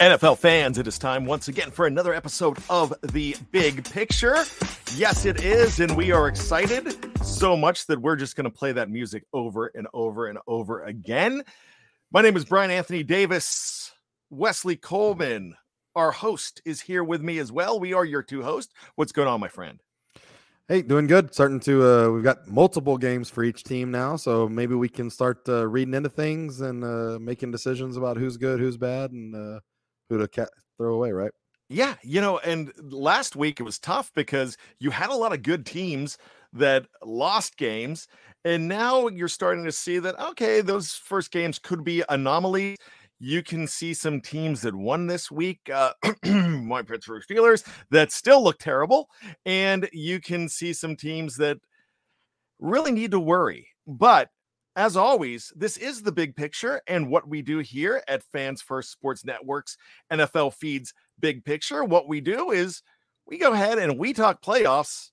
NFL fans, it is time once again for another episode of The Big Picture. Yes, it is, and we are excited so much that we're just going to play that music over and over and over again. My name is Bryan Anthony Davis. Wesley Coleman, our host, is here with me as well. We are your two hosts. What's going on, my friend? Hey, doing good. Starting to, uh, we've got multiple games for each team now, so maybe we can start uh, reading into things and uh, making decisions about who's good, who's bad, and uh, who to ca- throw away, right? Yeah, you know, and last week it was tough because you had a lot of good teams that lost games, and now you're starting to see that okay, those first games could be anomalies. You can see some teams that won this week, uh, my Pittsburgh Steelers, that still look terrible, and you can see some teams that really need to worry. But as always, this is the big picture and what we do here at Fans First Sports Networks NFL Feeds Big Picture. What we do is we go ahead and we talk playoffs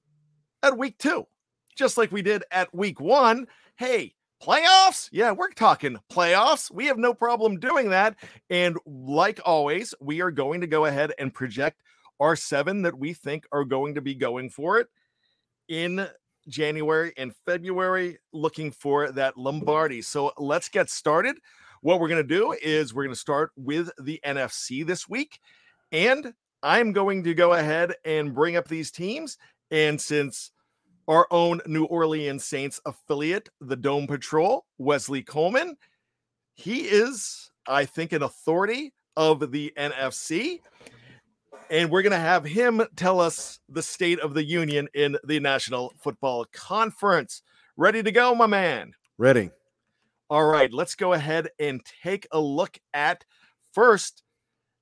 at week two, just like we did at week one. Hey, playoffs? Yeah, we're talking playoffs. We have no problem doing that. And like always, we are going to go ahead and project our seven that we think are going to be going for it in January and February looking for that Lombardi. So let's get started. What we're going to do is we're going to start with the NFC this week. And I'm going to go ahead and bring up these teams. And since our own New Orleans Saints affiliate, the Dome Patrol, Wesley Coleman, he is, I think, an authority of the NFC and we're going to have him tell us the state of the union in the National Football Conference. Ready to go, my man? Ready. All right, let's go ahead and take a look at first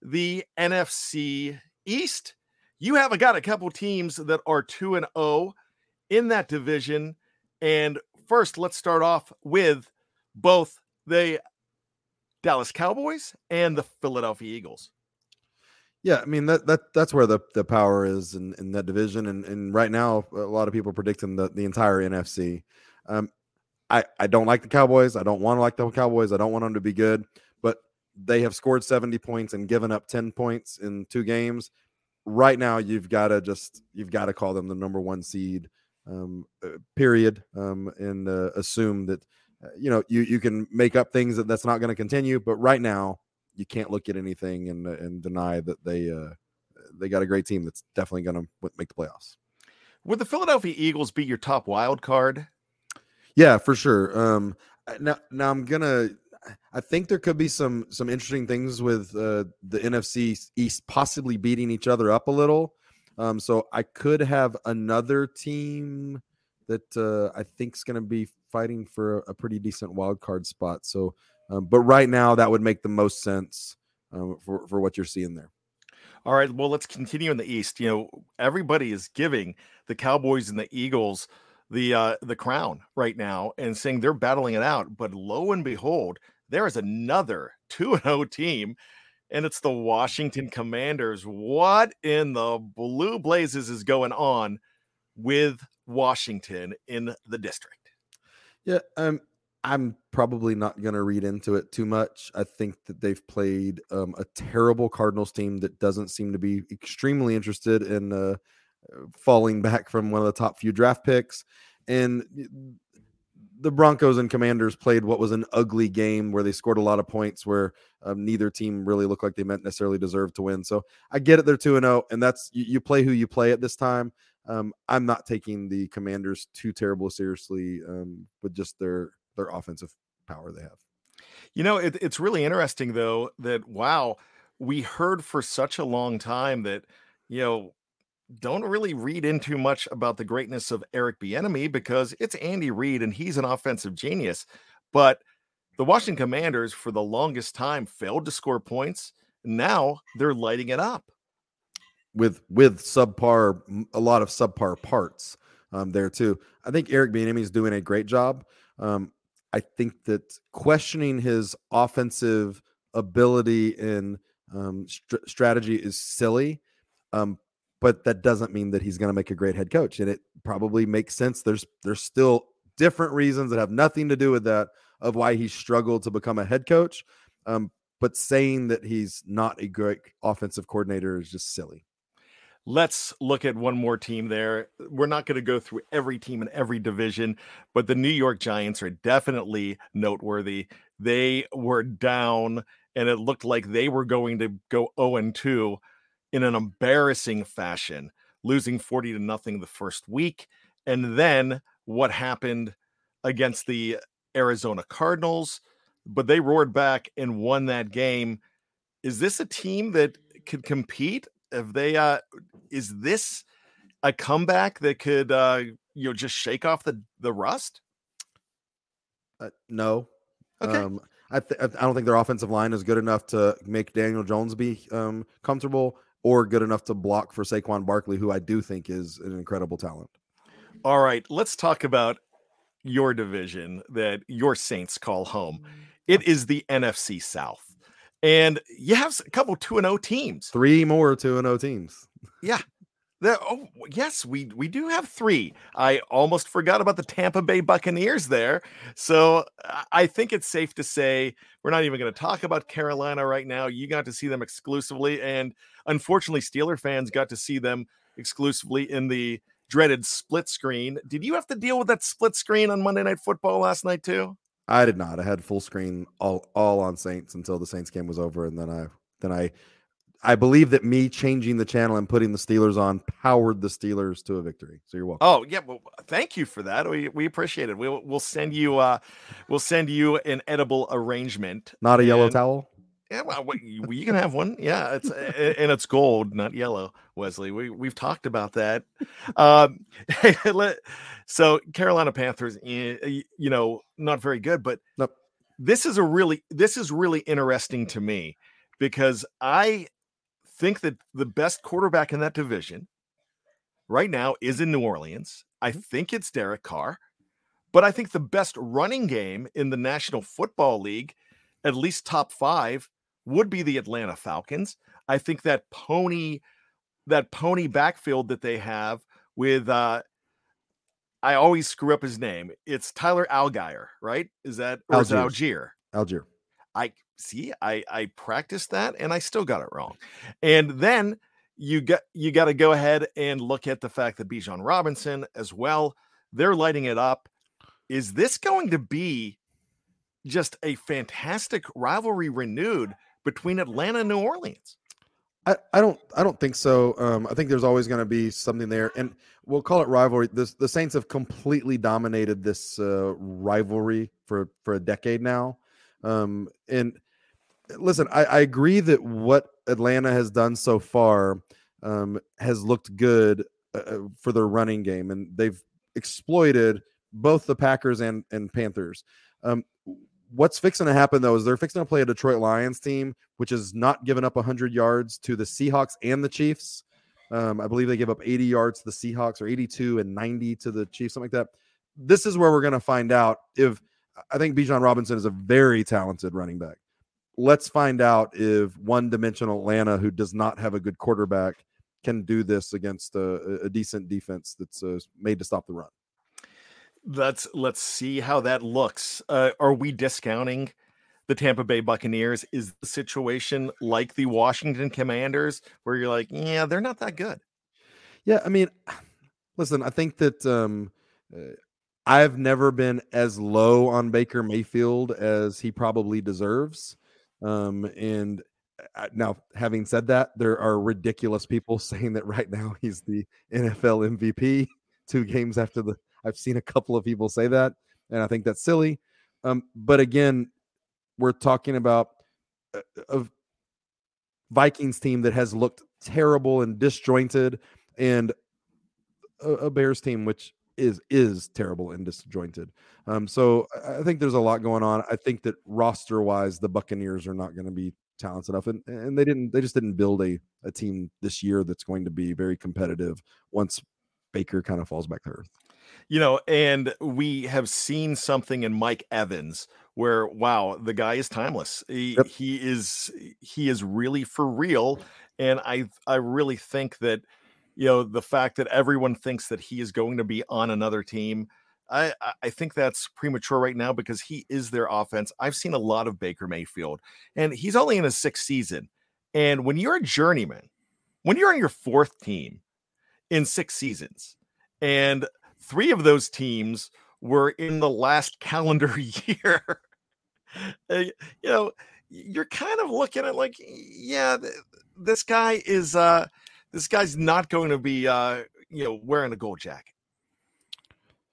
the NFC East. You have got a couple teams that are 2 and 0 in that division. And first, let's start off with both the Dallas Cowboys and the Philadelphia Eagles. Yeah, I mean that that that's where the, the power is in, in that division, and and right now a lot of people predicting the, the entire NFC. Um, I I don't like the Cowboys. I don't want to like the Cowboys. I don't want them to be good, but they have scored seventy points and given up ten points in two games. Right now, you've got to just you've got to call them the number one seed. Um, uh, period. Um, and uh, assume that uh, you know you you can make up things that that's not going to continue, but right now you can't look at anything and and deny that they uh, they got a great team that's definitely going to make the playoffs. Would the Philadelphia Eagles be your top wild card? Yeah, for sure. Um, now, now I'm gonna. I think there could be some some interesting things with uh, the NFC East possibly beating each other up a little. Um, so I could have another team that uh, I think is going to be fighting for a, a pretty decent wild card spot. So um, but right now, that would make the most sense um, for for what you're seeing there. All right. Well, let's continue in the East. You know, everybody is giving the Cowboys and the Eagles the uh, the crown right now and saying they're battling it out. But lo and behold, there is another 2 0 team, and it's the Washington Commanders. What in the blue blazes is going on with Washington in the district? Yeah, um, I'm probably not going to read into it too much. I think that they've played um, a terrible Cardinals team that doesn't seem to be extremely interested in uh, falling back from one of the top few draft picks. And the Broncos and Commanders played what was an ugly game where they scored a lot of points where um, neither team really looked like they meant necessarily deserved to win. So I get it. They're 2 0, and that's you, you, play who you play at this time. Um, I'm not taking the Commanders too terrible seriously um, with just their their offensive power they have. You know, it, it's really interesting though that wow, we heard for such a long time that you know don't really read into much about the greatness of Eric Bieniemy because it's Andy Reid and he's an offensive genius. But the Washington Commanders, for the longest time, failed to score points. Now they're lighting it up with with subpar, a lot of subpar parts um, there too. I think Eric Bieniemy is doing a great job. Um, I think that questioning his offensive ability and um, st- strategy is silly, um, but that doesn't mean that he's going to make a great head coach. And it probably makes sense. There's there's still different reasons that have nothing to do with that of why he struggled to become a head coach. Um, but saying that he's not a great offensive coordinator is just silly. Let's look at one more team there. We're not going to go through every team in every division, but the New York Giants are definitely noteworthy. They were down, and it looked like they were going to go 0 2 in an embarrassing fashion, losing 40 to nothing the first week. And then what happened against the Arizona Cardinals, but they roared back and won that game. Is this a team that could compete? Have they uh is this a comeback that could uh you know just shake off the the rust? Uh, no. Okay. Um, I th- I don't think their offensive line is good enough to make Daniel Jones be um, comfortable or good enough to block for Saquon Barkley, who I do think is an incredible talent. All right, let's talk about your division that your Saints call home. It is the NFC South. And you have a couple 2 and 0 teams. Three more 2 and 0 teams. Yeah. There, oh yes, we we do have three. I almost forgot about the Tampa Bay Buccaneers there. So I think it's safe to say we're not even going to talk about Carolina right now. You got to see them exclusively, and unfortunately, Steeler fans got to see them exclusively in the dreaded split screen. Did you have to deal with that split screen on Monday Night Football last night too? I did not. I had full screen all all on Saints until the Saints game was over, and then I then I I believe that me changing the channel and putting the Steelers on powered the Steelers to a victory. So you're welcome. Oh yeah, well, thank you for that. We we appreciate it. We'll we'll send you uh we'll send you an edible arrangement. Not a yellow towel. Yeah, well, you, you can have one. Yeah, it's and it's gold, not yellow. Wesley, we we've talked about that. Um, so Carolina Panthers, you know, not very good, but nope. this is a really this is really interesting to me because I think that the best quarterback in that division right now is in New Orleans. I mm-hmm. think it's Derek Carr, but I think the best running game in the National Football League, at least top five, would be the Atlanta Falcons. I think that pony, that pony backfield that they have with uh I always screw up his name. It's Tyler Allgeier, right? Is that or is it Allgeier? Allgeier. I see I I practiced that and I still got it wrong. And then you got you got to go ahead and look at the fact that Bijan Robinson as well, they're lighting it up. Is this going to be just a fantastic rivalry renewed between Atlanta and New Orleans? I, I don't I don't think so. Um, I think there's always going to be something there, and we'll call it rivalry. This, the Saints have completely dominated this uh, rivalry for for a decade now, um, and listen, I, I, agree that what Atlanta has done so far um, has looked good uh, uh, for their running game, and they've exploited both the Packers and and Panthers. Um, what's fixing to happen though is they're fixing to play a Detroit Lions team, which has not given up 100 yards to the Seahawks and the Chiefs. Um, I believe they give up 80 yards to the Seahawks or 82 and 90 to the Chiefs, something like that. This is where we're going to find out if I think Bijan Robinson is a very talented running back let's find out if one dimensional Atlanta, who does not have a good quarterback, can do this against a, a decent defense that's uh, made to stop the run. let's let's see how that looks. Uh, are we discounting the Tampa Bay Buccaneers? Is the situation like the Washington Commanders, where you're like, yeah, they're not that good? Yeah, I mean, listen, I think that um, uh, I've never been as low on Baker Mayfield as he probably deserves. Um, and uh, now, having said that, there are ridiculous people saying that right now he's the NFL MVP. Two games after the, I've seen a couple of people say that, and I think that's silly. Um, but again, we're talking about a, a Vikings team that has looked terrible and disjointed, and a, a Bears team which is is terrible and disjointed. Um, so I think there's a lot going on. I think that roster wise, the Buccaneers are not going to be talented enough, and and they didn't they just didn't build a a team this year that's going to be very competitive once Baker kind of falls back to earth. You know, and we have seen something in Mike Evans where wow, the guy is timeless. He, yep. he is he is really for real, and I I really think that you know the fact that everyone thinks that he is going to be on another team I, I think that's premature right now because he is their offense. I've seen a lot of Baker Mayfield, and he's only in his sixth season. And when you're a journeyman, when you're on your fourth team in six seasons, and three of those teams were in the last calendar year, you know, you're kind of looking at like, yeah, this guy is uh this guy's not going to be uh, you know wearing a gold jacket.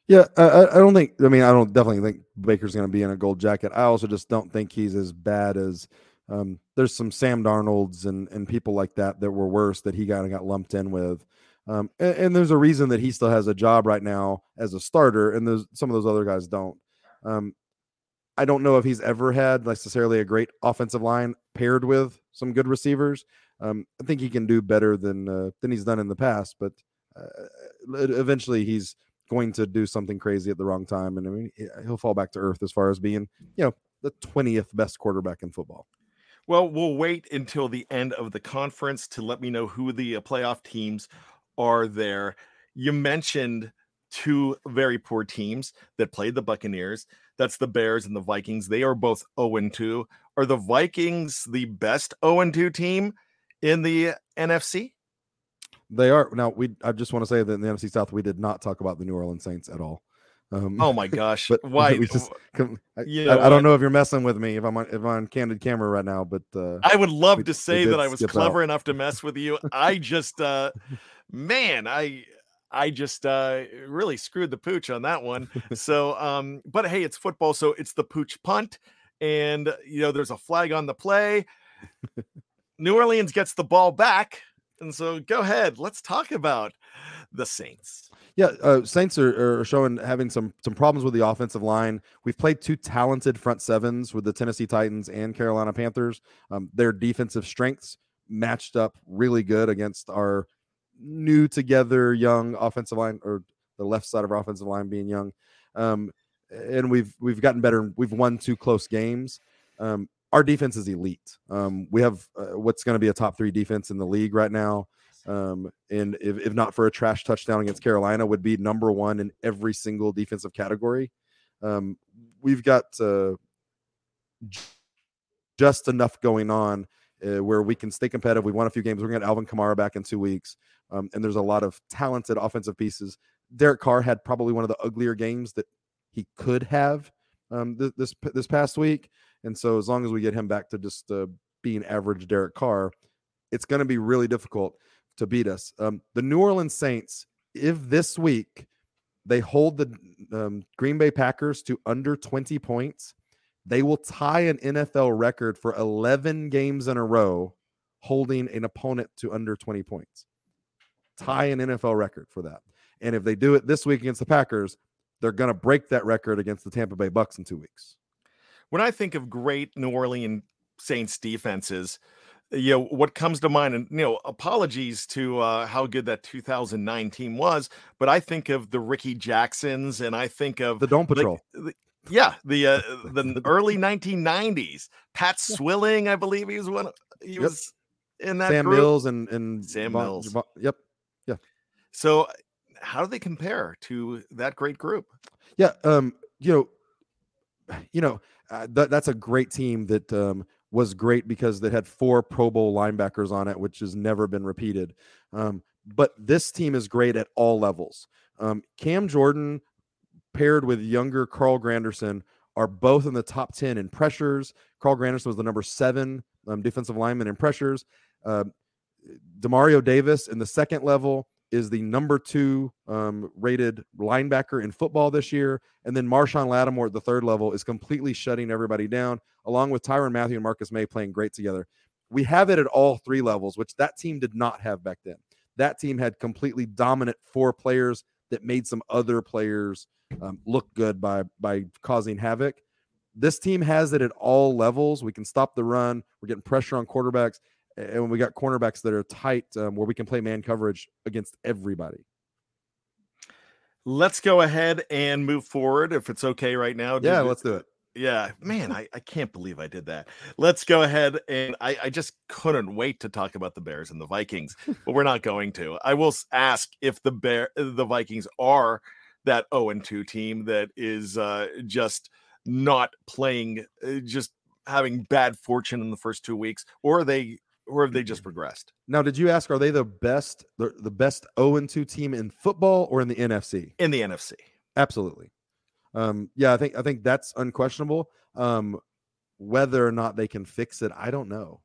Yeah, I, I don't think. I mean, I don't definitely think Baker's going to be in a gold jacket. I also just don't think he's as bad as. Um, there's some Sam Darnolds and and people like that that were worse that he kind of got lumped in with. Um, and, and, there's a reason that he still has a job right now as a starter, and there's some of those other guys don't. Um, I don't know if he's ever had necessarily a great offensive line paired with some good receivers. Um, I think he can do better than uh, than he's done in the past, but uh, eventually he's going to do something crazy at the wrong time, and I mean he'll fall back to earth as far as being you know the twentieth best quarterback in football. Well, we'll wait until the end of the conference to let me know who the uh, playoff teams are there. You mentioned two very poor teams that played the Buccaneers. That's the Bears and the Vikings. They are both 0 2. Are the Vikings the best 0 2 team? In the NFC? They are now. We I just want to say that in the NFC South, we did not talk about the New Orleans Saints at all. Um, oh my gosh! But why? We just, I, you know I, I, don't know if you're messing with me if I'm on if I'm on candid camera right now, but uh, I would love we, to say that I was clever out. enough to mess with you. I just, uh, man, I I just uh, really screwed the pooch on that one. So, um, but hey, it's football, so it's the pooch punt, and you know there's a flag on the play. New Orleans gets the ball back. And so go ahead. Let's talk about the Saints. Yeah, uh, Saints are, are, showing having some some problems with the offensive line. We've played two talented front sevens with the Tennessee Titans and Carolina Panthers. Um, their defensive strengths matched up really good against our new together young offensive line, or the left side of our offensive line being young. Um, and we've we've gotten better. We've won two close games. Um, our defense is elite. Um, we have uh, what's going to be a top three defense in the league right now. Um, and if, if not for a trash touchdown against Carolina, would be number one in every single defensive category. Um, we've got uh, just enough going on uh, where we can stay competitive. We won a few games. We're going to get Alvin Kamara back in two weeks. Um, and there's a lot of talented offensive pieces. Derek Carr had probably one of the uglier games that he could have um, th- this this past week. And so, as long as we get him back to just uh, being average Derek Carr, it's going to be really difficult to beat us. Um, the New Orleans Saints, if this week they hold the um, Green Bay Packers to under 20 points, they will tie an NFL record for 11 games in a row holding an opponent to under 20 points. Tie an NFL record for that. And if they do it this week against the Packers, they're going to break that record against the Tampa Bay Bucks in two weeks. When I think of great New Orleans Saints defenses, you know what comes to mind and you know apologies to uh, how good that 2009 team was but i think of the ricky jacksons and i think of the dome patrol. the, yeah the uh, the early 1990s pat swilling i believe he was one he yep. was in that sam group. mills and and sam mills. Yep yeah. So how do they compare to that great group Yeah, um, you know, you know, uh, that, that's a great team that um, was great because they had four Pro Bowl linebackers on it, which has never been repeated. Um, but this team is great at all levels. Um, Cam Jordan paired with younger Carl Granderson are both in the top 10 in pressures. Carl Granderson was the number seven um, defensive lineman in pressures. Uh, Demario Davis in the second level is the number two um, rated linebacker in football this year. And then Marshon Lattimore at the third level is completely shutting everybody down, along with Tyrann Mathieu and Marcus Maye playing great together. We have it at all three levels, which that team did not have back then. That team had completely dominant four players that made some other players um, look good by by causing havoc. This team has it at all levels. We can stop the run. We're getting pressure on quarterbacks, and we got cornerbacks that are tight um, where we can play man coverage against everybody. Let's go ahead and move forward if it's okay right now. Yeah, let's do it. Yeah, man, I, I can't believe I did that. Let's go ahead and I, I just couldn't wait to talk about the Bears and the Vikings, but we're not going to. I will ask if the Bear the Vikings are that 0 and 2 team that is uh, just not playing, uh, just having bad fortune in the first two weeks, or are they, or have they just progressed? Now, did you ask? Are they the best, the, the best 0 and 2 team in football or in the NFC? In the NFC, absolutely. Um, yeah, I think I think that's unquestionable. Um, whether or not they can fix it, I don't know.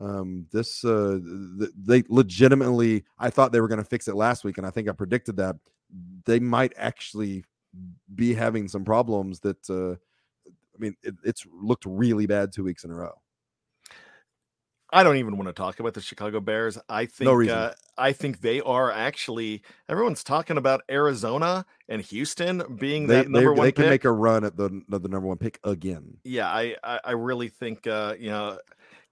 Um, this uh, th- they legitimately, I thought they were going to fix it last week, and I think I predicted that they might actually be having some problems that uh, I mean it, it's looked really bad two weeks in a row. I don't even want to talk about the Chicago Bears. I think no uh, I think they are actually everyone's talking about Arizona and Houston being they, that number they, one. They can pick. make a run at the, the number one pick again. Yeah, I I, I really think uh, you know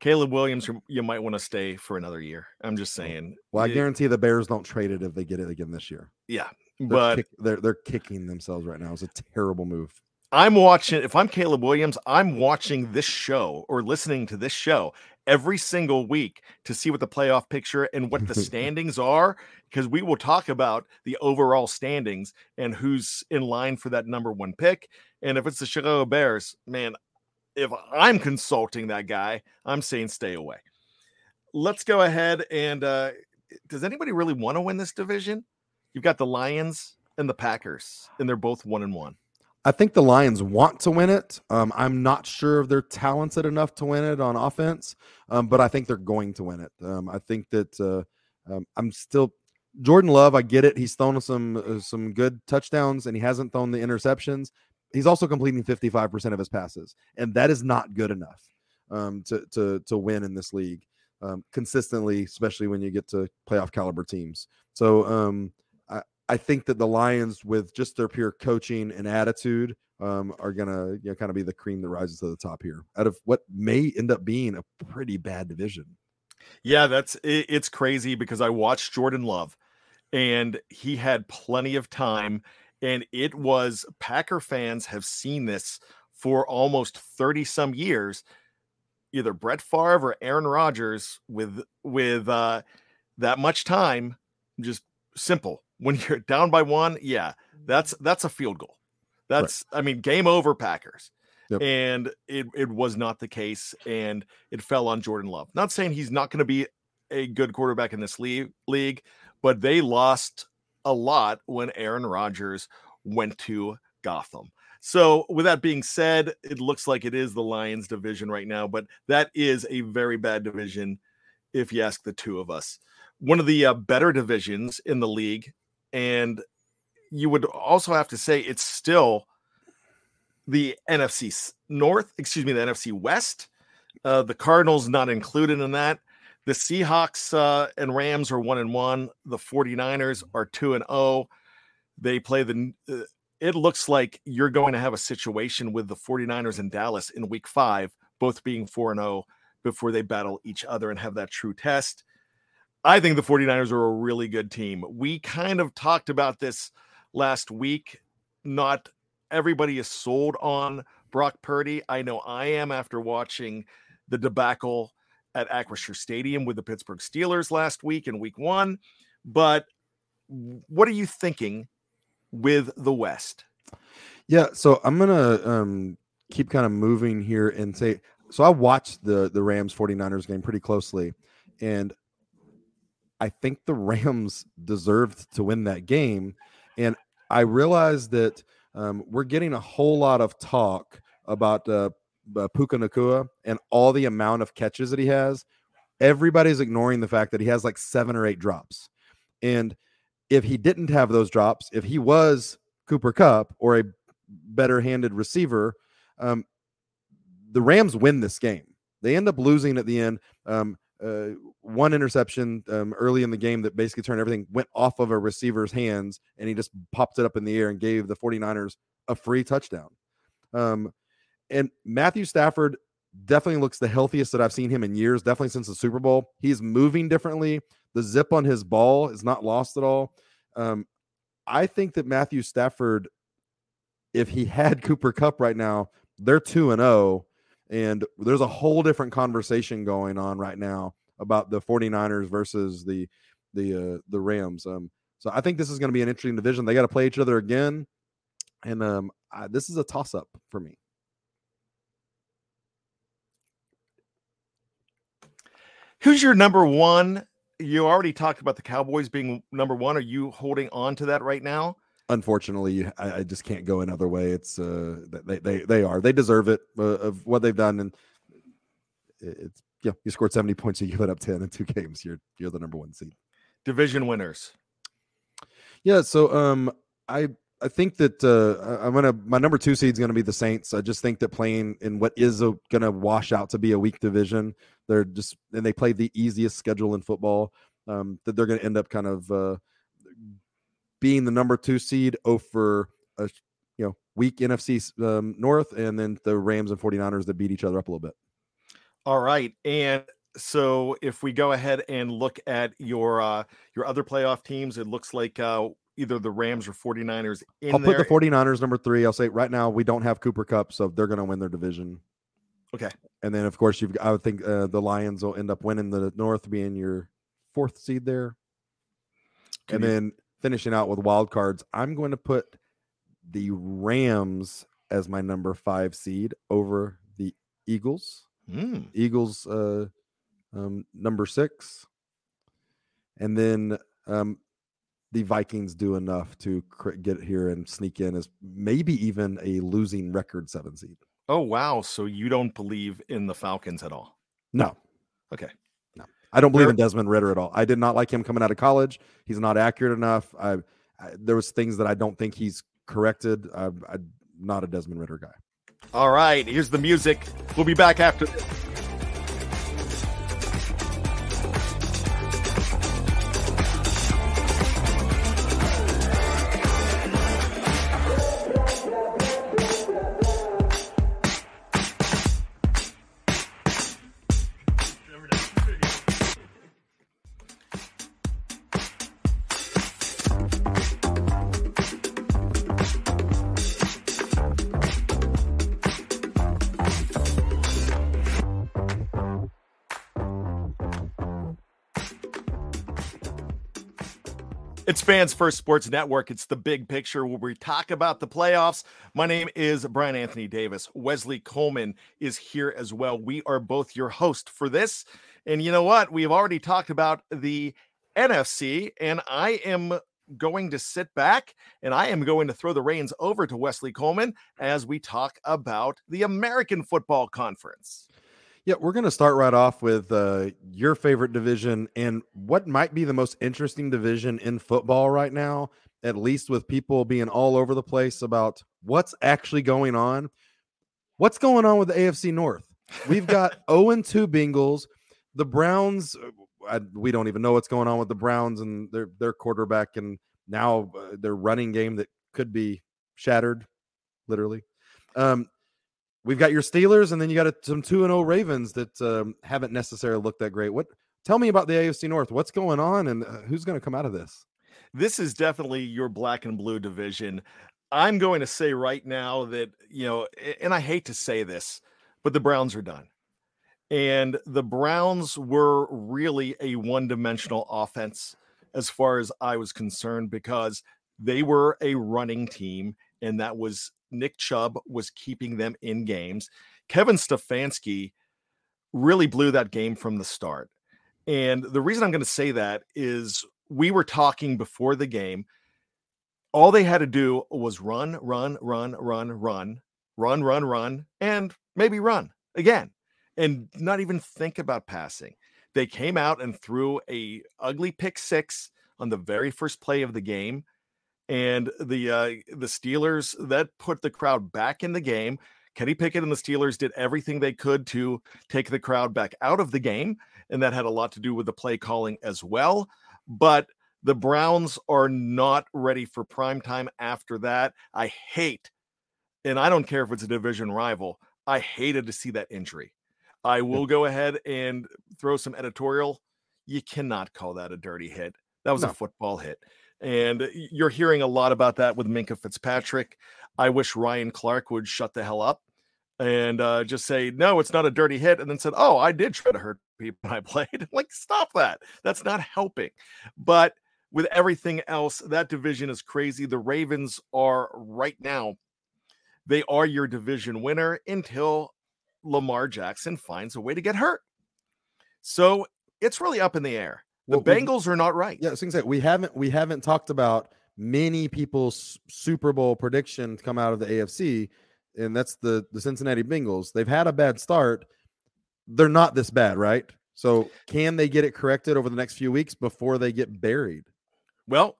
Caleb Williams, you might want to stay for another year. I'm just saying. Well, I guarantee the Bears don't trade it if they get it again this year. Yeah, they're but kick, they're they're kicking themselves right now. It's a terrible move. I'm watching. If I'm Caleb Williams, I'm watching this show or listening to this show every single week to see what the playoff picture and what the standings are, because we will talk about the overall standings and who's in line for that number one pick. And if it's the Chicago Bears, man, if I'm consulting that guy, I'm saying stay away. Let's go ahead and uh, does anybody really want to win this division? You've got the Lions and the Packers, and they're both one and one. I think the Lions want to win it. Um, I'm not sure if they're talented enough to win it on offense, um, but I think they're going to win it. Um, I think that uh, um, I'm still Jordan Love. I get it. He's thrown some uh, some good touchdowns, and he hasn't thrown the interceptions. He's also completing 55% of his passes, and that is not good enough um, to to to win in this league um, consistently, especially when you get to playoff caliber teams. So um, I think that the Lions, with just their pure coaching and attitude, um, are gonna you know, kind of be the cream that rises to the top here out of what may end up being a pretty bad division. Yeah, that's it, it's crazy because I watched Jordan Love, and he had plenty of time and it was Packer fans have seen this for almost 30 some years. Either Brett Favre or Aaron Rodgers with with uh, that much time, just simple. When you're down by one, yeah, that's that's a field goal. That's right. I mean, game over Packers. Yep. And it it was not the case, and it fell on Jordan Love. Not saying he's not going to be a good quarterback in this league, league, but they lost a lot when Aaron Rodgers went to Gotham. So, with that being said, it looks like it is the Lions division right now, but that is a very bad division if you ask the two of us. One of the uh, better divisions in the league, and you would also have to say it's still the NFC North, excuse me, the NFC West. Uh, the Cardinals not included in that. The Seahawks uh, and Rams are one and one. The 49ers are two and oh. They play the. Uh, it looks like you're going to have a situation with the 49ers in Dallas in week five, both being 4 and 0 before they battle each other and have that true test. I think the 49ers are a really good team. We kind of talked about this last week. Not everybody is sold on Brock Purdy. I know I am after watching the debacle at Acrisure Stadium with the Pittsburgh Steelers last week in week one. But what are you thinking with the West? Yeah, so I'm gonna um, keep kind of moving here and say so I watched the the Rams 49ers game pretty closely and I think the Rams deserved to win that game and I realize that um, we're getting a whole lot of talk about uh, uh, Puka Nacua and all the amount of catches that he has. Everybody's ignoring the fact that he has like seven or eight drops. And if he didn't have those drops, if he was Cooper Kupp or a better handed receiver, um, the Rams win this game. They end up losing at the end. Um, uh, one interception um, early in the game that basically turned everything went off of a receiver's hands and he just popped it up in the air and gave the 49ers a free touchdown. Um, and Matthew Stafford definitely looks the healthiest that I've seen him in years, definitely since the Super Bowl. He's moving differently. The zip on his ball is not lost at all. Um, I think that Matthew Stafford, if he had Cooper Kupp right now, they're 2 and 0 and there's a whole different conversation going on right now about the 49ers versus the the uh, the Rams. Um, so I think this is going to be an interesting division. They got to play each other again, and um, I, this is a toss up for me. Who's your number one? You already talked about the Cowboys being number one. Are you holding on to that right now? unfortunately, I, I, just can't go another way. It's uh, they they they are they deserve it uh, of what they've done, and it's yeah, you scored seventy points, you give it up ten in two games. You're you're the number one seed. Division winners. Yeah, so um, I I think that uh, I'm gonna my number two seed is gonna be the Saints. I just think that playing in what is a, gonna wash out to be a weak division, they're just and they play the easiest schedule in football. Um, that they're gonna end up kind of uh, being the number two seed over a you know weak NFC um, North, and then the Rams and 49ers that beat each other up a little bit. All right, and so if we go ahead and look at your uh your other playoff teams, it looks like uh either the Rams or 49ers in I'll put the 49ers number three. I'll say right now we don't have Cooper Kupp, so they're going to win their division. Okay. And then of course you've I would think uh, the Lions will end up winning the North, being your fourth seed there. And then finishing out with wild cards, I'm going to put the Rams as my number five seed over the Eagles. Mm. Eagles, uh, um, number six, and then um, the Vikings do enough to get here and sneak in as maybe even a losing record seven seed. Oh wow! So you don't believe in the Falcons at all? No. Okay. No, I don't believe in Desmond Ridder at all. I did not like him coming out of college. He's not accurate enough. I, I there was things that I don't think he's corrected. I, I'm not a Desmond Ridder guy. All right, here's the music. We'll be back after this. Fans First Sports Network. It's the big picture where we talk about the playoffs. My name is Bryan Anthony Davis. Wesley Coleman is here as well. We are both your host for this. And you know what? We've already talked about the NFC, and I am going to sit back and I am going to throw the reins over to Wesley Coleman as we talk about the American Football Conference. Yeah, we're going to start right off with uh, your favorite division and what might be the most interesting division in football right now, at least with people being all over the place about what's actually going on. What's going on with the AFC North? We've got 0 and 2 Bengals. The Browns, uh, I, we don't even know what's going on with the Browns and their, their quarterback and now uh, their running game that could be shattered, literally. Um, we've got your Steelers, and then you got a, some two and zero oh Ravens that um, haven't necessarily looked that great. What? Tell me about the AFC North. What's going on, and uh, who's going to come out of this? This is definitely your black and blue division. I'm going to say right now that you know, and I hate to say this, but the Browns are done. And the Browns were really a one dimensional offense as far as I was concerned because they were a running team and that was Nick Chubb was keeping them in games. Kevin Stefanski really blew that game from the start. And the reason I'm going to say that is we were talking before the game. All they had to do was run, run, run, run, run, run, run, run, and maybe run again and not even think about passing. They came out and threw a ugly pick six on the very first play of the game and the uh, the Steelers that put the crowd back in the game. Kenny Pickett and the Steelers did everything they could to take the crowd back out of the game, and that had a lot to do with the play calling as well. But the Browns are not ready for prime time after that. I hate, and I don't care if it's a division rival. I hated to see that injury. I will go ahead and throw some editorial. You cannot call that a dirty hit. That was no. a football hit. And you're hearing a lot about that with Minkah Fitzpatrick. I wish Ryan Clark would shut the hell up and uh, just say, no, it's not a dirty hit. And then said, oh, I did try to hurt people when I played. like, stop that. That's not helping. But with everything else, that division is crazy. The Ravens are right now, they are your division winner until Lamar Jackson finds a way to get hurt. So it's really up in the air. The well, Bengals we, are not right. Yeah, things like we haven't we haven't talked about many people's Super Bowl prediction to come out of the AFC, and that's the the Cincinnati Bengals. They've had a bad start. They're not this bad, right? So can they get it corrected over the next few weeks before they get buried? Well,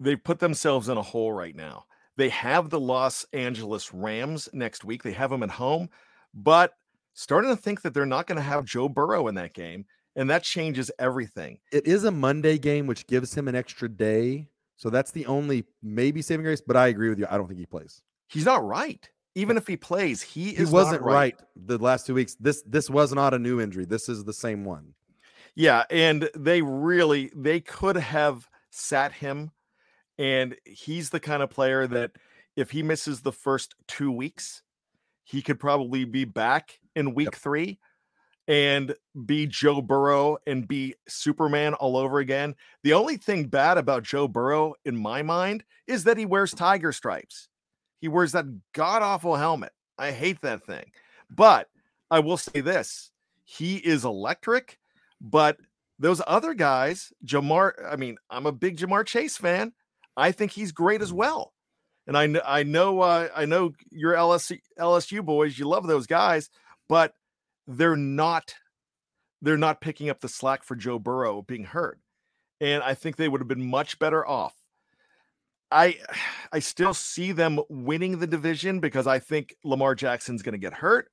they put themselves in a hole right now. They have the Los Angeles Rams next week. They have them at home, but starting to think that they're not going to have Joe Burrow in that game and that changes everything. It is a Monday game, which gives him an extra day. So that's the only maybe saving grace. But I agree with you. I don't think he plays. He's not right. Even if he plays, he, he wasn't right. right the last two weeks. This this was not a new injury. This is the same one. Yeah, and they really they could have sat him, and he's the kind of player that if he misses the first two weeks, he could probably be back in week yep. three and be Joe Burrow and be Superman all over again. The only thing bad about Joe Burrow, in my mind, is that he wears tiger stripes. He wears that god awful helmet. I hate that thing. But I will say this he is electric, but those other guys, Ja'Marr, I mean, I'm a big Ja'Marr Chase fan. I think he's great as well. And I know, I know, uh, I know your LSU, LSU boys, you love those guys, but they're not they're not picking up the slack for Joe Burrow being hurt. And I think they would have been much better off. I I still see them winning the division because I think Lamar Jackson's going to get hurt.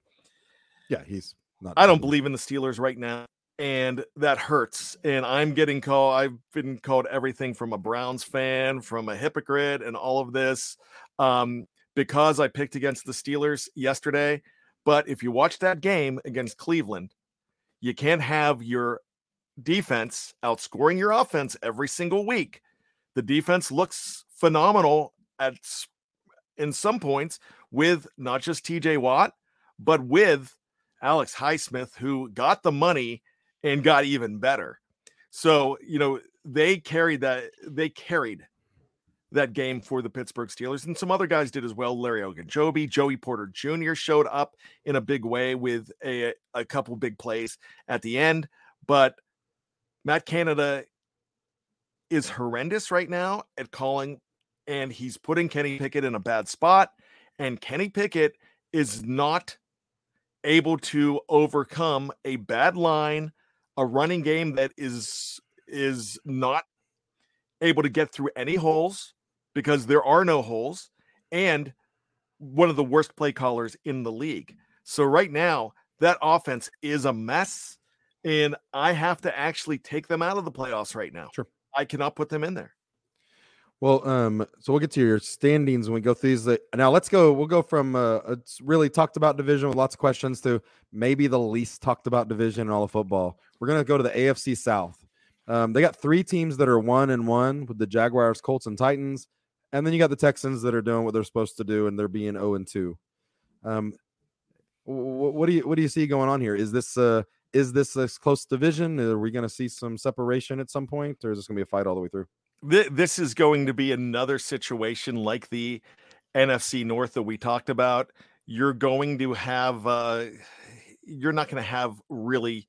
Yeah, he's not. I don't believe in the Steelers right now, and that hurts. And I'm getting called. I've been called everything from a Browns fan, from a hypocrite, and all of this um, because I picked against the Steelers yesterday. But if you watch that game against Cleveland, you can't have your defense outscoring your offense every single week. The defense looks phenomenal at in some points with not just TJ Watt, but with Alex Highsmith, who got the money and got even better. So, you know, they carried that, they carried that game for the Pittsburgh Steelers, and some other guys did as well. Larry Ogunjobi, Joey Porter Jr. showed up in a big way with a, a couple big plays at the end, but Matt Canada is horrendous right now at calling, and he's putting Kenny Pickett in a bad spot. And Kenny Pickett is not able to overcome a bad line, a running game that is is not able to get through any holes because there are no holes and one of the worst play callers in the league. So right now, that offense is a mess and I have to actually take them out of the playoffs right now. Sure. I cannot put them in there. Well, um, so we'll get to your standings when we go through these. Now, let's go. We'll go from uh, it's really talked about division with lots of questions to maybe the least talked about division in all of football. We're gonna go to the AFC South. Um, they got three teams that are one and one with the Jaguars, Colts, and Titans. And then you got the Texans that are doing what they're supposed to do, and they're being 0 and 2. Um, what do you what do you see going on here? Is this uh is this a close division? Are we going to see some separation at some point, or is this going to be a fight all the way through? This is going to be another situation like the NFC North that we talked about, you're going to have uh, you're not going to have really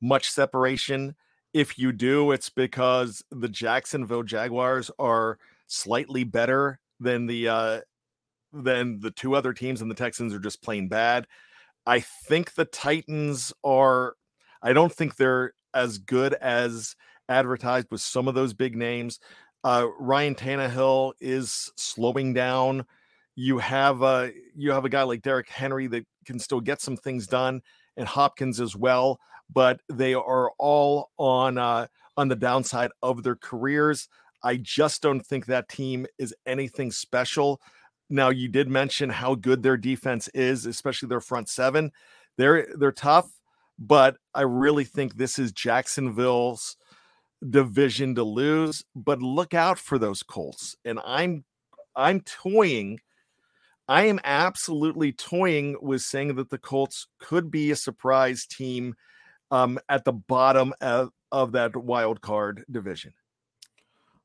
much separation. If you do, it's because the Jacksonville Jaguars are slightly better than the uh, than the two other teams, and the Texans are just plain bad. I think the Titans are. I don't think they're as good as advertised with some of those big names. Uh, Ryan Tannehill is slowing down. You have a you have a guy like Derrick Henry that can still get some things done, and Hopkins as well. But they are all on uh, on the downside of their careers. I just don't think that team is anything special. Now, you did mention how good their defense is, especially their front seven. They're they're tough, but I really think this is Jacksonville's division to lose. But look out for those Colts. And I'm I'm toying. I am absolutely toying with saying that the Colts could be a surprise team um, at the bottom of, of that wild card division.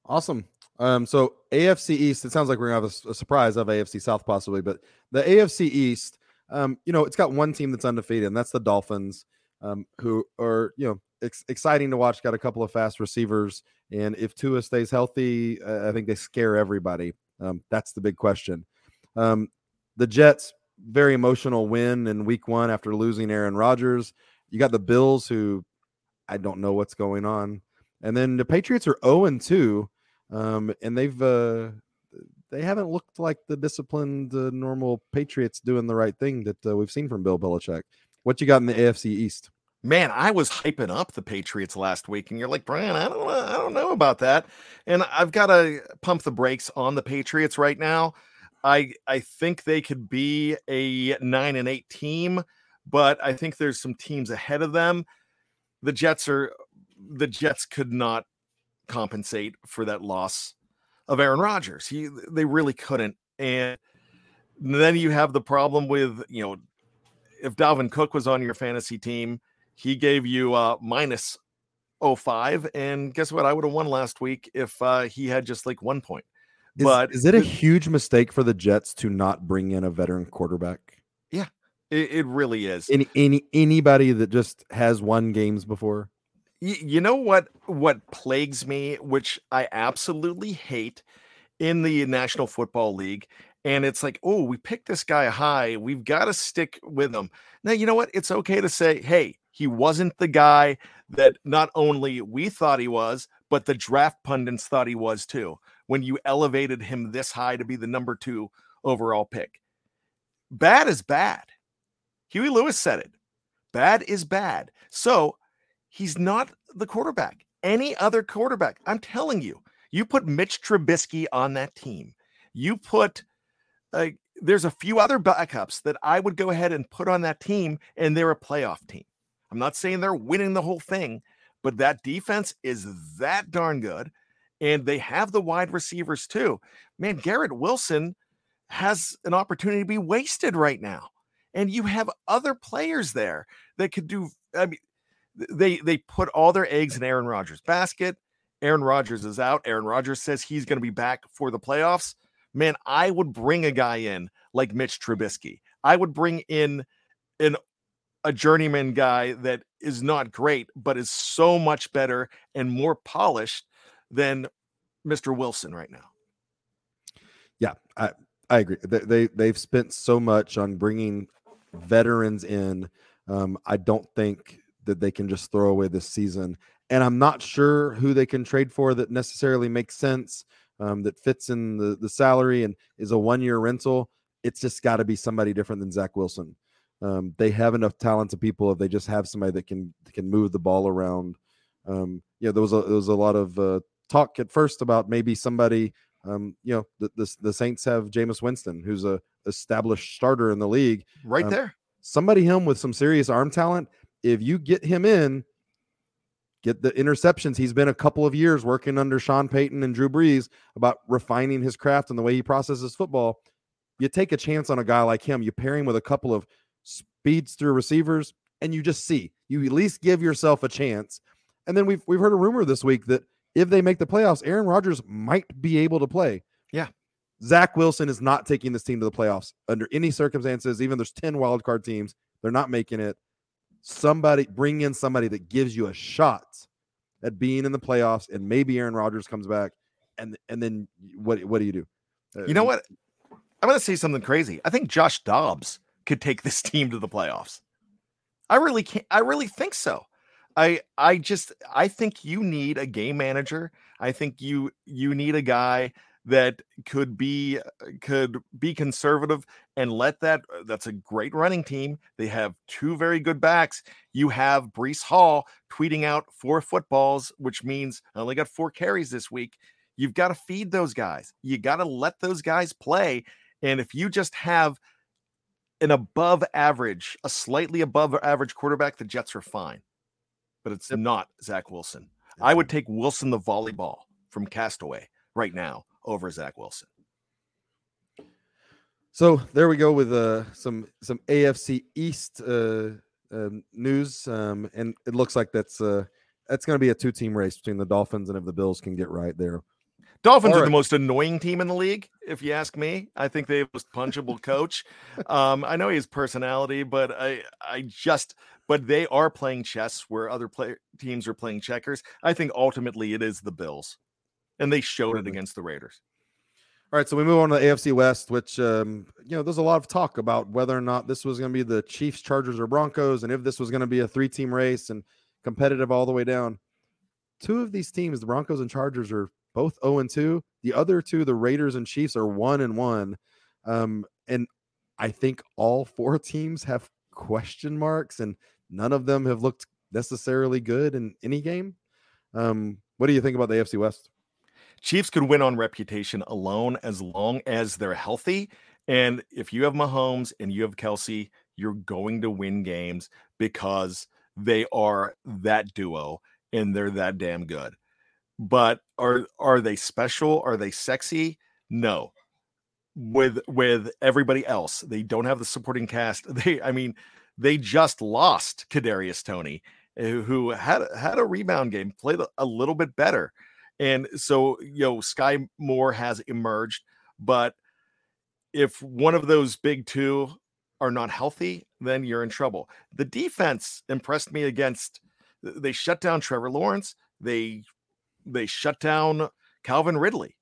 Awesome. Um, so AFC East, it sounds like we're gonna have a, a, surprise of AFC South possibly, but the AFC East, um, you know, it's got one team that's undefeated, and that's the Dolphins, um, who are you know ex- exciting to watch. Got a couple of fast receivers, and if Tua stays healthy, uh, I think they scare everybody. Um, that's the big question. Um, the Jets, very emotional win in Week One after losing Aaron Rodgers. You got the Bills, who I don't know what's going on, and then the Patriots are zero oh and two um, and they've uh, they haven't looked like the disciplined, uh, normal Patriots doing the right thing that uh, we've seen from Bill Belichick. What you got in the AFC East? Man, I was hyping up the Patriots last week, and you're like, Bryan, I don't I don't know about that. And I've got to pump the brakes on the Patriots right now. I I think they could be a nine and eight team, but I think there's some teams ahead of them. The Jets are the Jets could not compensate for that loss of Aaron Rodgers. He they really couldn't. And then you have the problem with, you know, if Dalvin Cook was on your fantasy team, he gave you uh minus 05 and guess what? I would have won last week if uh he had just like 1 point. Is, but is it a huge mistake for the Jets to not bring in a veteran quarterback? Yeah. It, it really is. Any any anybody that just has won games before? You know what what plagues me which i absolutely hate in the national football league and it's like oh we picked this guy high we've got to stick with him. Now you know what? It's okay to say hey he wasn't the guy that not only we thought he was but the draft pundits thought he was too when you elevated him this high to be the number two overall pick. Bad is bad. Huey lewis said it. Bad is bad. So He's not the quarterback. Any other quarterback, I'm telling you, you put Mitch Trubisky on that team. You put, uh, there's a few other backups that I would go ahead and put on that team, and they're a playoff team. I'm not saying they're winning the whole thing, but that defense is that darn good. And they have the wide receivers too. Man, Garrett Wilson has an opportunity to be wasted right now. And you have other players there that could do. I mean, they they put all their eggs in Aaron Rodgers' basket. Aaron Rodgers is out. Aaron Rodgers says he's going to be back for the playoffs. Man, I would bring a guy in like Mitch Trubisky. I would bring in an a journeyman guy that is not great, but is so much better and more polished than Mr. Wilson right now. Yeah, I I agree. They, they they've spent so much on bringing veterans in. Um, I don't think that they can just throw away this season. And I'm not sure who they can trade for that necessarily makes sense, um, that fits in the, the salary and is a one year rental. It's just got to be somebody different than Zach Wilson. Um, they have enough talented people if they just have somebody that can can move the ball around. Um, yeah, there was a there was a lot of uh, talk at first about maybe somebody. Um, you know, the, the, the Saints have Jameis Winston, who's a established starter in the league, right um, there. Somebody him with some serious arm talent if you get him in, get the interceptions. He's been a couple of years working under Sean Payton and Drew Brees about refining his craft and the way he processes football. You take a chance on a guy like him. You pair him with a couple of speedster receivers, and you just see. You at least give yourself a chance. And then we've we've heard a rumor this week that if they make the playoffs, Aaron Rodgers might be able to play. Yeah. Zach Wilson is not taking this team to the playoffs under any circumstances. Even there's 10 wildcard teams, they're not making it. Somebody bring in somebody that gives you a shot at being in the playoffs, and maybe Aaron Rodgers comes back, and and then what what do you do? Uh, you know what? I'm going to say something crazy. I think Josh Dobbs could take this team to the playoffs. I really can't. I really think so. I I just I think you need a game manager. I think you you need a guy that could be uh, could be conservative and let that uh, that's a great running team. They have two very good backs. You have Breece Hall tweeting out four footballs, which means I only got four carries this week. You've got to feed those guys. You got to let those guys play. And if you just have an above average, a slightly above average quarterback, the Jets are fine. But it's not Zach Wilson. I would take Wilson the volleyball from Castaway right now over Zach Wilson. So there we go with uh, some some AFC East uh, uh, news, um, and it looks like that's uh, that's going to be a two team race between the Dolphins and if the Bills can get right there. Dolphins are the most annoying team in the league, if you ask me. I think they have the most punchable coach. Um, I know he has personality, but I I just but they are playing chess where other play, teams are playing checkers. I think ultimately it is the Bills, and they showed it against the Raiders. All right, so we move on to the AFC West, which um, you know there's a lot of talk about whether or not this was going to be the Chiefs, Chargers, or Broncos, and if this was going to be a three-team race and competitive all the way down. Two of these teams, the Broncos and Chargers, are both 0 and 2. The other two, the Raiders and Chiefs, are 1 and 1. Um, and I think all four teams have question marks, and none of them have looked necessarily good in any game. Um, what do you think about the AFC West? Chiefs could win on reputation alone as long as they're healthy. And if you have Mahomes and you have Kelce, you're going to win games because they are that duo and they're that damn good. But are are they special? Are they sexy? No. With with everybody else, they don't have the supporting cast. They, I mean, they just lost Kadarius Toney, eh, who had had a rebound game, played a little bit better. And so, you know, Skyy Moore has emerged, but if one of those big two are not healthy, then you're in trouble. The defense impressed me against they shut down Trevor Lawrence. They they shut down Calvin Ridley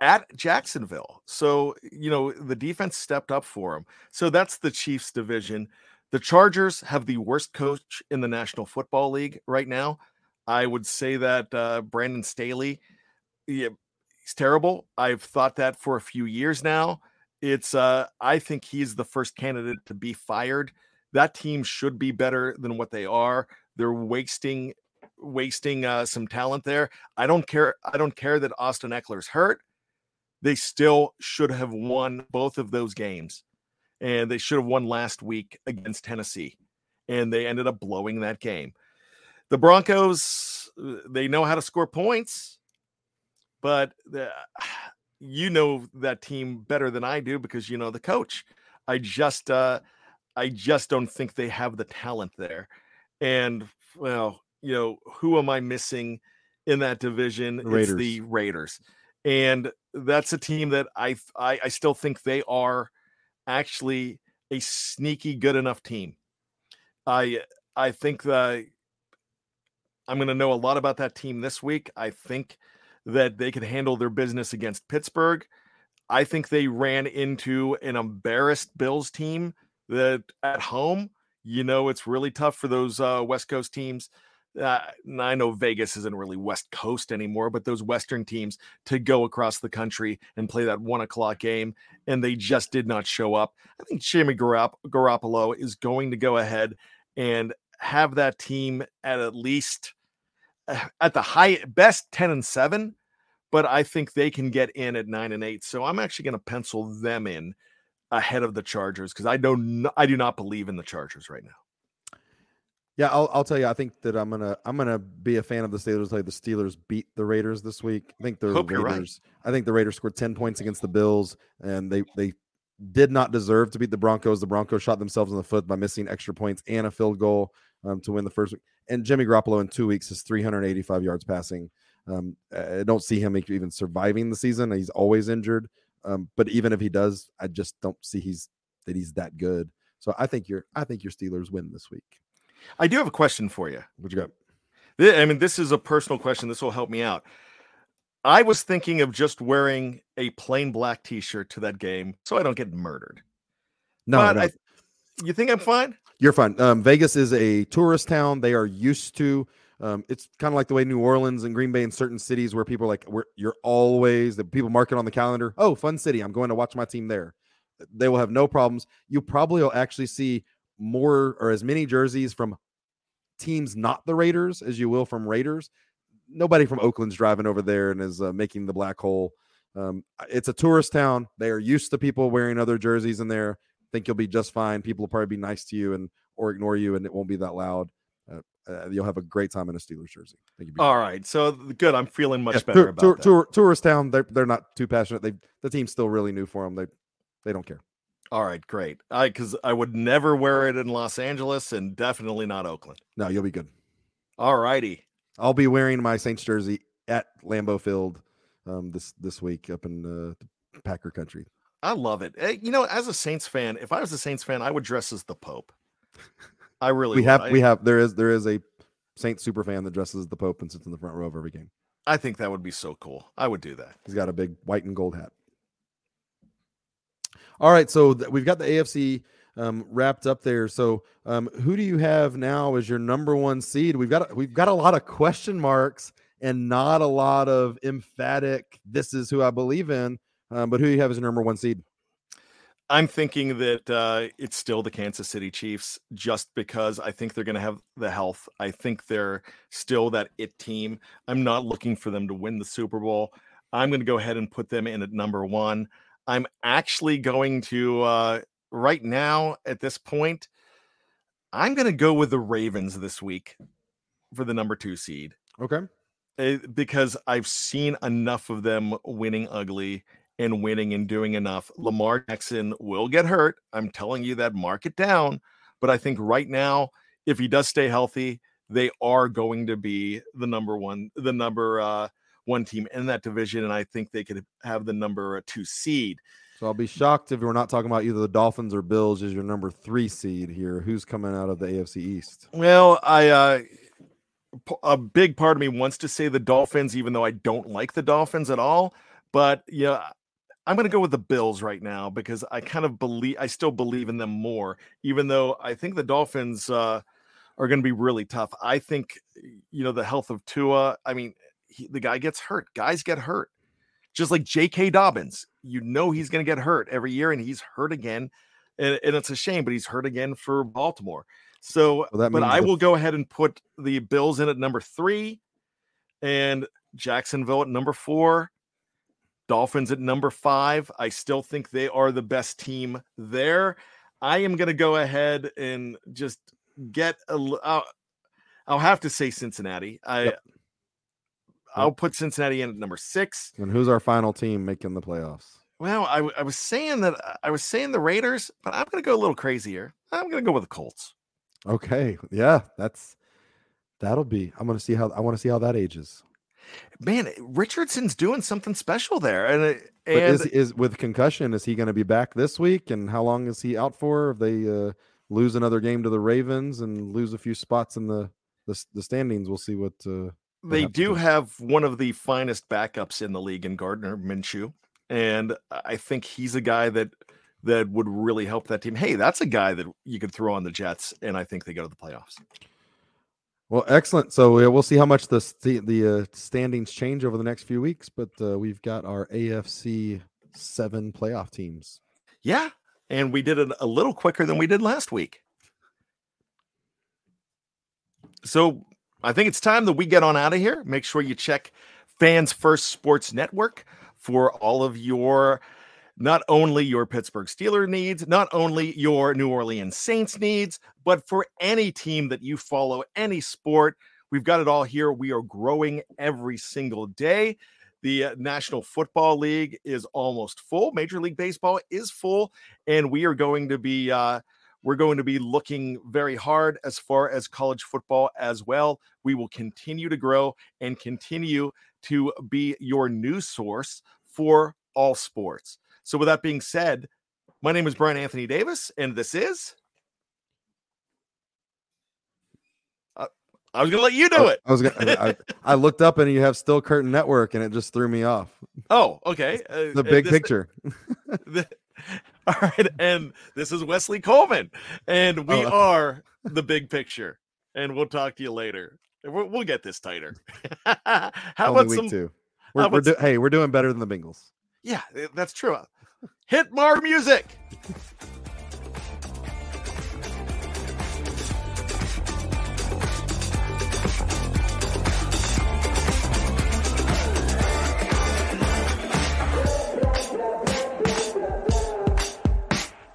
at Jacksonville. So, you know, the defense stepped up for him. So that's the Chiefs division. The Chargers have the worst coach in the National Football League right now. I would say that uh, Brandon Staley, yeah, he's terrible. I've thought that for a few years now. It's uh, I think he's the first candidate to be fired. That team should be better than what they are. They're wasting wasting uh, some talent there. I don't care. I don't care that Austin Ekeler's hurt. They still should have won both of those games, and they should have won last week against Tennessee, and they ended up blowing that game the Broncos, uh, they know how to score points, but the, you know that team better than I do because you know the coach. I just, uh, I just don't think they have the talent there. And well, you know, who am I missing in that division? The it's the Raiders, and that's a team that I, I, I still think they are actually a sneaky good enough team. I, I think that I'm going to know a lot about that team this week. I think that they could handle their business against Pittsburgh. I think they ran into an embarrassed Bills team that at home, you know, it's really tough for those uh, West Coast teams. Uh, I know Vegas isn't really West Coast anymore, but those Western teams to go across the country and play that one o'clock game, and they just did not show up. I think Jimmy Garoppolo is going to go ahead and have that team at at least at the high best 10 and 7 but i think they can get in at 9 and 8 so i'm actually going to pencil them in ahead of the chargers because i don't i do not believe in the chargers right now. Yeah I'll, I'll tell you i think that i'm gonna i'm gonna be a fan of the steelers like the steelers beat the raiders this week. I think the Hope raiders right. i think the raiders scored 10 points against the bills and they they did not deserve to beat the broncos. The broncos shot themselves in the foot by missing extra points and a field goal um, to win the first week and Jimmy Garoppolo in two weeks is 385 yards passing. Um, I don't see him even surviving the season. He's always injured. Um, but even if he does, I just don't see he's that he's that good. So I think your I think your Steelers win this week. I do have a question for you. What you got? I mean, this is a personal question. This will help me out. I was thinking of just wearing a plain black T-shirt to that game, so I don't get murdered. No, but no. I, you think I'm fine? You're fine. Um, Vegas is a tourist town. They are used to. Um, it's kind of like the way New Orleans and Green Bay and certain cities where people are like, where you're always the people mark it on the calendar. Oh, fun city. I'm going to watch my team there. They will have no problems. You probably will actually see more or as many jerseys from teams not the Raiders as you will from Raiders. Nobody from Oakland's driving over there and is uh, making the black hole. Um, it's a tourist town. They are used to people wearing other jerseys in there. Think you'll be just fine. People will probably be nice to you and or ignore you, and it won't be that loud. Uh, uh, you'll have a great time in a Steelers jersey. Thank you. All right, so good. I'm feeling much yeah, better tour, about tour, that. Tour, tourist town. They're they're not too passionate. They the team's still really new for them. They they don't care. All right, great. I because I would never wear it in Los Angeles and definitely not Oakland. No, you'll be good. All righty. I'll be wearing my Saints jersey at Lambeau Field um, this this week up in uh, Packer country. I love it. Eh, You know, as a Saints fan, if I was a Saints fan, I would dress as the Pope. I really We would. have I, we have there is there is a Saints super fan that dresses as the Pope and sits in the front row of every game. I think that would be so cool. I would do that. He's got a big white and gold hat. All right, so th- we've got the AFC um, wrapped up there. So, um, who do you have now as your number one seed? We've got a, we've got a lot of question marks and not a lot of emphatic. This is who I believe in. Um, but who do you have as a number one seed? I'm thinking that uh, it's still the Kansas City Chiefs just because I think they're going to have the health. I think they're still that it team. I'm not looking for them to win the Super Bowl. I'm going to go ahead and put them in at number one. I'm actually going to, uh, right now at this point, I'm going to go with the Ravens this week for the number two seed Okay. eh, because I've seen enough of them winning ugly and winning and doing enough. Lamar Jackson will get hurt. I'm telling you that, mark it down. But I think right now, if he does stay healthy, they are going to be the number one, the number uh, one team in that division. And I think they could have the number two seed. So I'll be shocked if we're not talking about either the Dolphins or Bills as your number three seed here. Who's coming out of the AFC East? Well, I uh a big part of me wants to say the Dolphins, even though I don't like the Dolphins at all. But yeah, I'm going to go with the Bills right now because I kind of believe I still believe in them more, even though I think the Dolphins uh, are going to be really tough. I think you know the health of Tua. I mean, he, the guy gets hurt. Guys get hurt, just like J.K. Dobbins. You know he's going to get hurt every year, and he's hurt again, and, and it's a shame, but he's hurt again for Baltimore. So, Well, but I the- will go ahead and put the Bills in at number three, and Jacksonville at number four. Dolphins at number five. I still think they are the best team there. I am going to go ahead and just get a. I'll, uh, I'll have to say Cincinnati. I. Yep. I'll put Cincinnati in at number six. And who's our final team making the playoffs? Well, I, I was saying that uh, I was saying the Raiders, but I'm going to go a little crazier. I'm going to go with the Colts. Okay. Yeah, that's that'll be. I'm gonna see how I want to see how that ages. Man, Richardson's doing something special there, and it- But is is with concussion, is he going to be back this week? And how long is he out for? If they uh, lose another game to the Ravens and lose a few spots in the the, the standings, we'll see what. Uh, they happens do have one of the finest backups in the league in Gardner Minshew, and I think he's a guy that that would really help that team. Hey, that's a guy that you could throw on the Jets, and I think they go to the playoffs. Well, excellent. So we'll see how much the the uh, standings change over the next few weeks. But uh, we've got our AFC seven playoff teams. Yeah, and we did it a little quicker than we did last week. So I think it's time that we get on out of here. Make sure you check Fans First Sports Network for all of your not only your Pittsburgh Steeler needs, not only your New Orleans Saints needs, but for any team that you follow, any sport. We've got it all here. We are growing every single day. The uh, National Football League is almost full. Major League Baseball is full, and we are going to be uh, we're going to be looking very hard as far as college football as well. We will continue to grow and continue to be your news source for all sports. So, with that being said, my name is Bryan Anthony Davis, and this is. Uh, I was going to let you do it. I was gonna, I, I looked up and you have Steel Curtain Network, and it just threw me off. Oh, okay. Uh, The uh, big this- picture. the- all right, and this is Wesley Coleman, and we Oh. are the big picture. And we'll talk to you later. We'll, we'll get this tighter. How Only about week some? two. how We're, we're about do, some- hey, we're doing better than the Bengals. Yeah, eh, that's true. Hit Mar music.